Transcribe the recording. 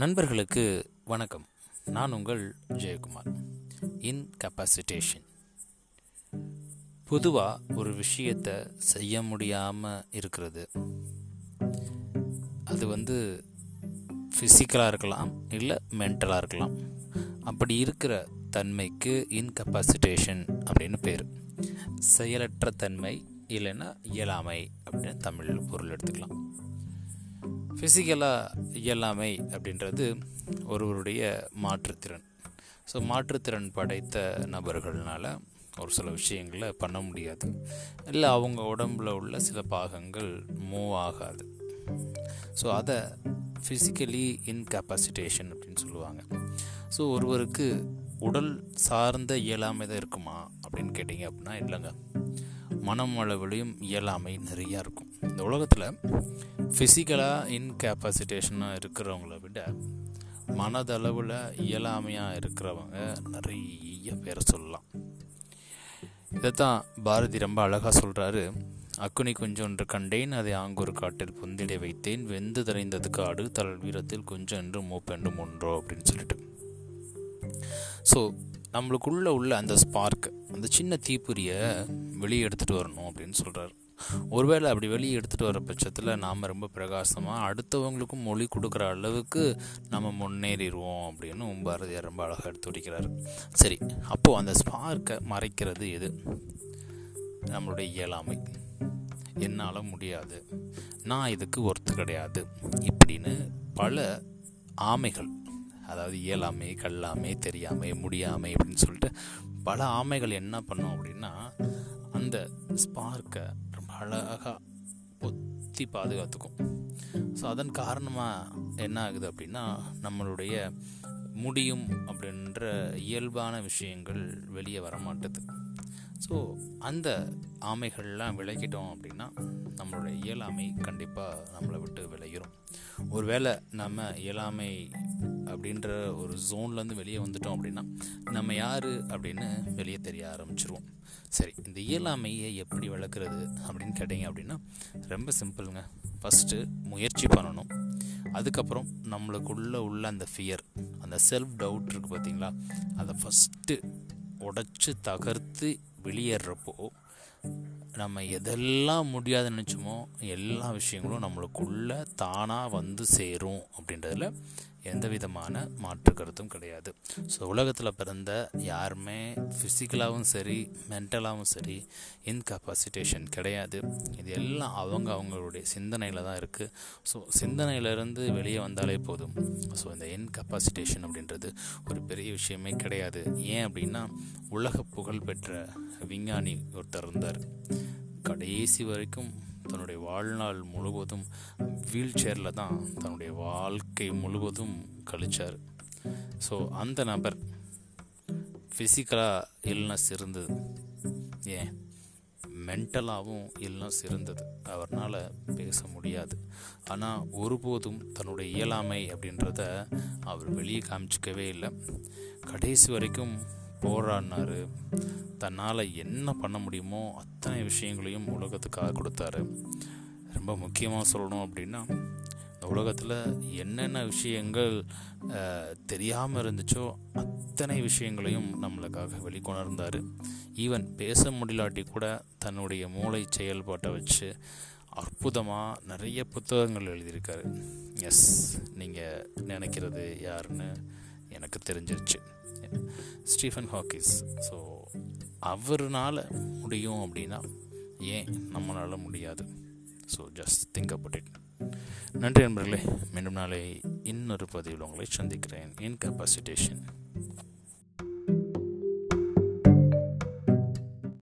நண்பர்களுக்கு வணக்கம். நான் உங்கள் ஜெயக்குமார். இன்கப்பாசிட்டேஷன் பொதுவாக ஒரு விஷயத்தை செய்ய முடியாமல் இருக்கிறது. அது வந்து ஃபிசிக்கலாக இருக்கலாம் இல்லை மென்டலாக இருக்கலாம். அப்படி இருக்கிற தன்மைக்கு இன்கப்பாசிட்டேஷன் அப்படின்னு பேர். செயலற்ற தன்மை இல்லைன்னா இயலாமை அப்படின்னு தமிழில் பொருள் எடுத்துக்கலாம். ஃபிசிக்கலாக இயலாமை அப்படின்றது ஒருவருடைய மாற்றுத்திறன். ஸோ மாற்றுத்திறன் படைத்த நபர்கள்னால் ஒரு சில விஷயங்களை பண்ண முடியாது. இல்லை அவங்க உடம்பில் உள்ள சில பாகங்கள் மூவ் ஆகாது. ஸோ அதை ஃபிசிக்கலி இன்கெப்பாசிட்டேஷன் அப்படின்னு சொல்லுவாங்க. ஸோ ஒருவருக்கு உடல் சார்ந்த இயலாமை தான் இருக்குமா அப்படின்னு கேட்டிங்க அப்படின்னா இல்லைங்க. மனம் அளவிலையும் இயலாமை நிறையா இருக்கும். இந்த உலகத்தில் ஃபிசிக்கலாக இன்கேப்பாசிட்டேஷனாக இருக்கிறவங்கள விட மனதளவில் இயலாமையாக இருக்கிறவங்க நிறைய பேரை சொல்லலாம். இதைத்தான் பாரதி ரொம்ப அழகாக சொல்கிறாரு அக்குனி கொஞ்சொன்று கண்டேன் அதை ஆங்கூர் காட்டில் புந்திடை வைத்தேன். வெந்து தரைந்தது காடு தளல் வீரத்தில் கொஞ்சம் என்று மூப்பென்றும் ஒன்றோ அப்படின்னு சொல்லிட்டு. ஸோ நம்மளுக்குள்ளே உள்ள அந்த ஸ்பார்க் அந்த சின்ன தீப்பொறியை வெளியே எடுத்துகிட்டு வரணும் அப்படின்னு சொல்கிறார் ஒருவேளை அப்படி வெளியே எடுத்துகிட்டு வர பட்சத்தில் நாம் ரொம்ப பிரகாசமாக அடுத்தவங்களுக்கும் மொழி கொடுக்குற அளவுக்கு நம்ம முன்னேறிடுவோம் அப்படின்னு பாரதியார் ரொம்ப அழகாக எடுத்து வைக்கிறார் சரி அப்போது அந்த ஸ்பார்க்கை மறைக்கிறது எது? நம்மளுடைய இயலாமை. என்னால் முடியாது. நான் இதுக்கு ஒர்த்து கிடையாது. இப்படின்னு பல ஆமைகள் அதாவது இயலாமை கல்லாமை தெரியாமை முடியாமை அப்படின்னு சொல்லிட்டு பல ஆமைகள் என்ன பண்ணோம் அப்படின்னா அந்த ஸ்பார்க்கை ரொம்ப அழகாக பொத்தி பாதுகாத்துக்கும். ஸோ அதன் காரணமாக என்ன ஆகுது அப்படின்னா நம்மளுடைய முடியும் அப்படின்ற இயல்பான விஷயங்கள் வெளியே வர மாட்டுது ஸோ அந்த ஆமைகள்லாம் விலகிட்டோம் அப்படின்னா நம்மளுடைய இயலாமை கண்டிப்பாக நம்மளை விட்டு விளையிடும் ஒருவேளை நம்ம இயலாமை அப்படின்ற ஒரு ஜோன்லேருந்து வெளியே வந்துட்டோம் அப்படின்னா நம்ம யார் அப்படின்னு வெளியே தெரிய ஆரம்பிச்சிருவோம். சரி இந்த இயலாமையை எப்படி வளர்க்குறது அப்படின்னு கேட்டிங்க அப்படின்னா ரொம்ப சிம்பிளுங்க ஃபஸ்ட்டு முயற்சி பண்ணணும். அதுக்கப்புறம் நம்மளுக்குள்ளே உள்ள அந்த ஃபியர் அந்த செல்ஃப் டவுட் இருக்குது பார்த்தீங்களா அதை ஃபஸ்ட்டு உடச்சி தகர்த்து வெளியேறப்போ நம்ம எதெல்லாம் முடியாது நினச்சோமோ எல்லா விஷயங்களும் நம்மளுக்குள்ளே தானாக வந்து சேரும் அப்படின்றதுல எந்த விதமான மாற்று கருத்தும் கிடையாது. ஸோ உலகத்தில் பிறந்த யாருமே ஃபிசிக்கலாகவும் சரி மென்டலாகவும் சரி இன்கப்பாசிட்டேஷன் கிடையாது. இது எல்லாம் அவங்க அவங்களுடைய சிந்தனையில் தான் இருக்குது ஸோ சிந்தனையிலேருந்து வெளியே வந்தாலே போதும். ஸோ இந்த இன்கப்பாசிட்டேஷன் அப்படின்றது ஒரு பெரிய விஷயமே கிடையாது. ஏன் அப்படின்னா உலக புகழ் பெற்ற விஞ்ஞானி ஒருத்தர் இருந்தார். கடைசி வரைக்கும் தன்னுடைய வாழ்நாள் முழுவதும் வீல் சேரில் தான் தன்னுடைய வாழ்க்கை முழுவதும் கழித்தார் ஸோ அந்த நபர் ஃபிசிக்கலாக இல்னஸ் இருந்தது. ஏன்? மென்டலாகவும் இல்னஸ் இருந்தது. அவர்னால் பேச முடியாது. ஆனால் ஒருபோதும் தன்னுடைய இயலாமை அப்படின்றத அவர் வெளியே காமிச்சிக்கவே இல்லை. கடைசி வரைக்கும் போராடினார். தன்னால் என்ன பண்ண முடியுமோ அத்தனை விஷயங்களையும் உலகத்துக்காக கொடுத்தாரு. ரொம்ப முக்கியமாக சொல்லணும் அப்படின்னா இந்த உலகத்தில் என்னென்ன விஷயங்கள் தெரியாமல் இருந்துச்சோ அத்தனை விஷயங்களையும் நம்மளுக்காக வெளிக்கொணர்ந்தார். ஈவன் பேச முடியலாட்டி கூட தன்னுடைய மூளை செயல்பாட்டை வச்சு அற்புதமாக நிறைய புத்தகங்கள் எழுதியிருக்காரு. எஸ் நீங்கள் நினைக்கிறது யாருன்னு எனக்கு தெரிஞ்சிருச்சு. ஸ்டீஃபன் ஹாக்கிஸ். ஸோ அவர்னால் முடியும் அப்படின்னா ஏன் நம்மளால் முடியாது? So just think about it நன்றி நண்பர்களே மீண்டும் நாளை இன்னொரு பதிவில் உங்களை சந்திக்கிறேன். இன்கப்பாசிட்டேஷன்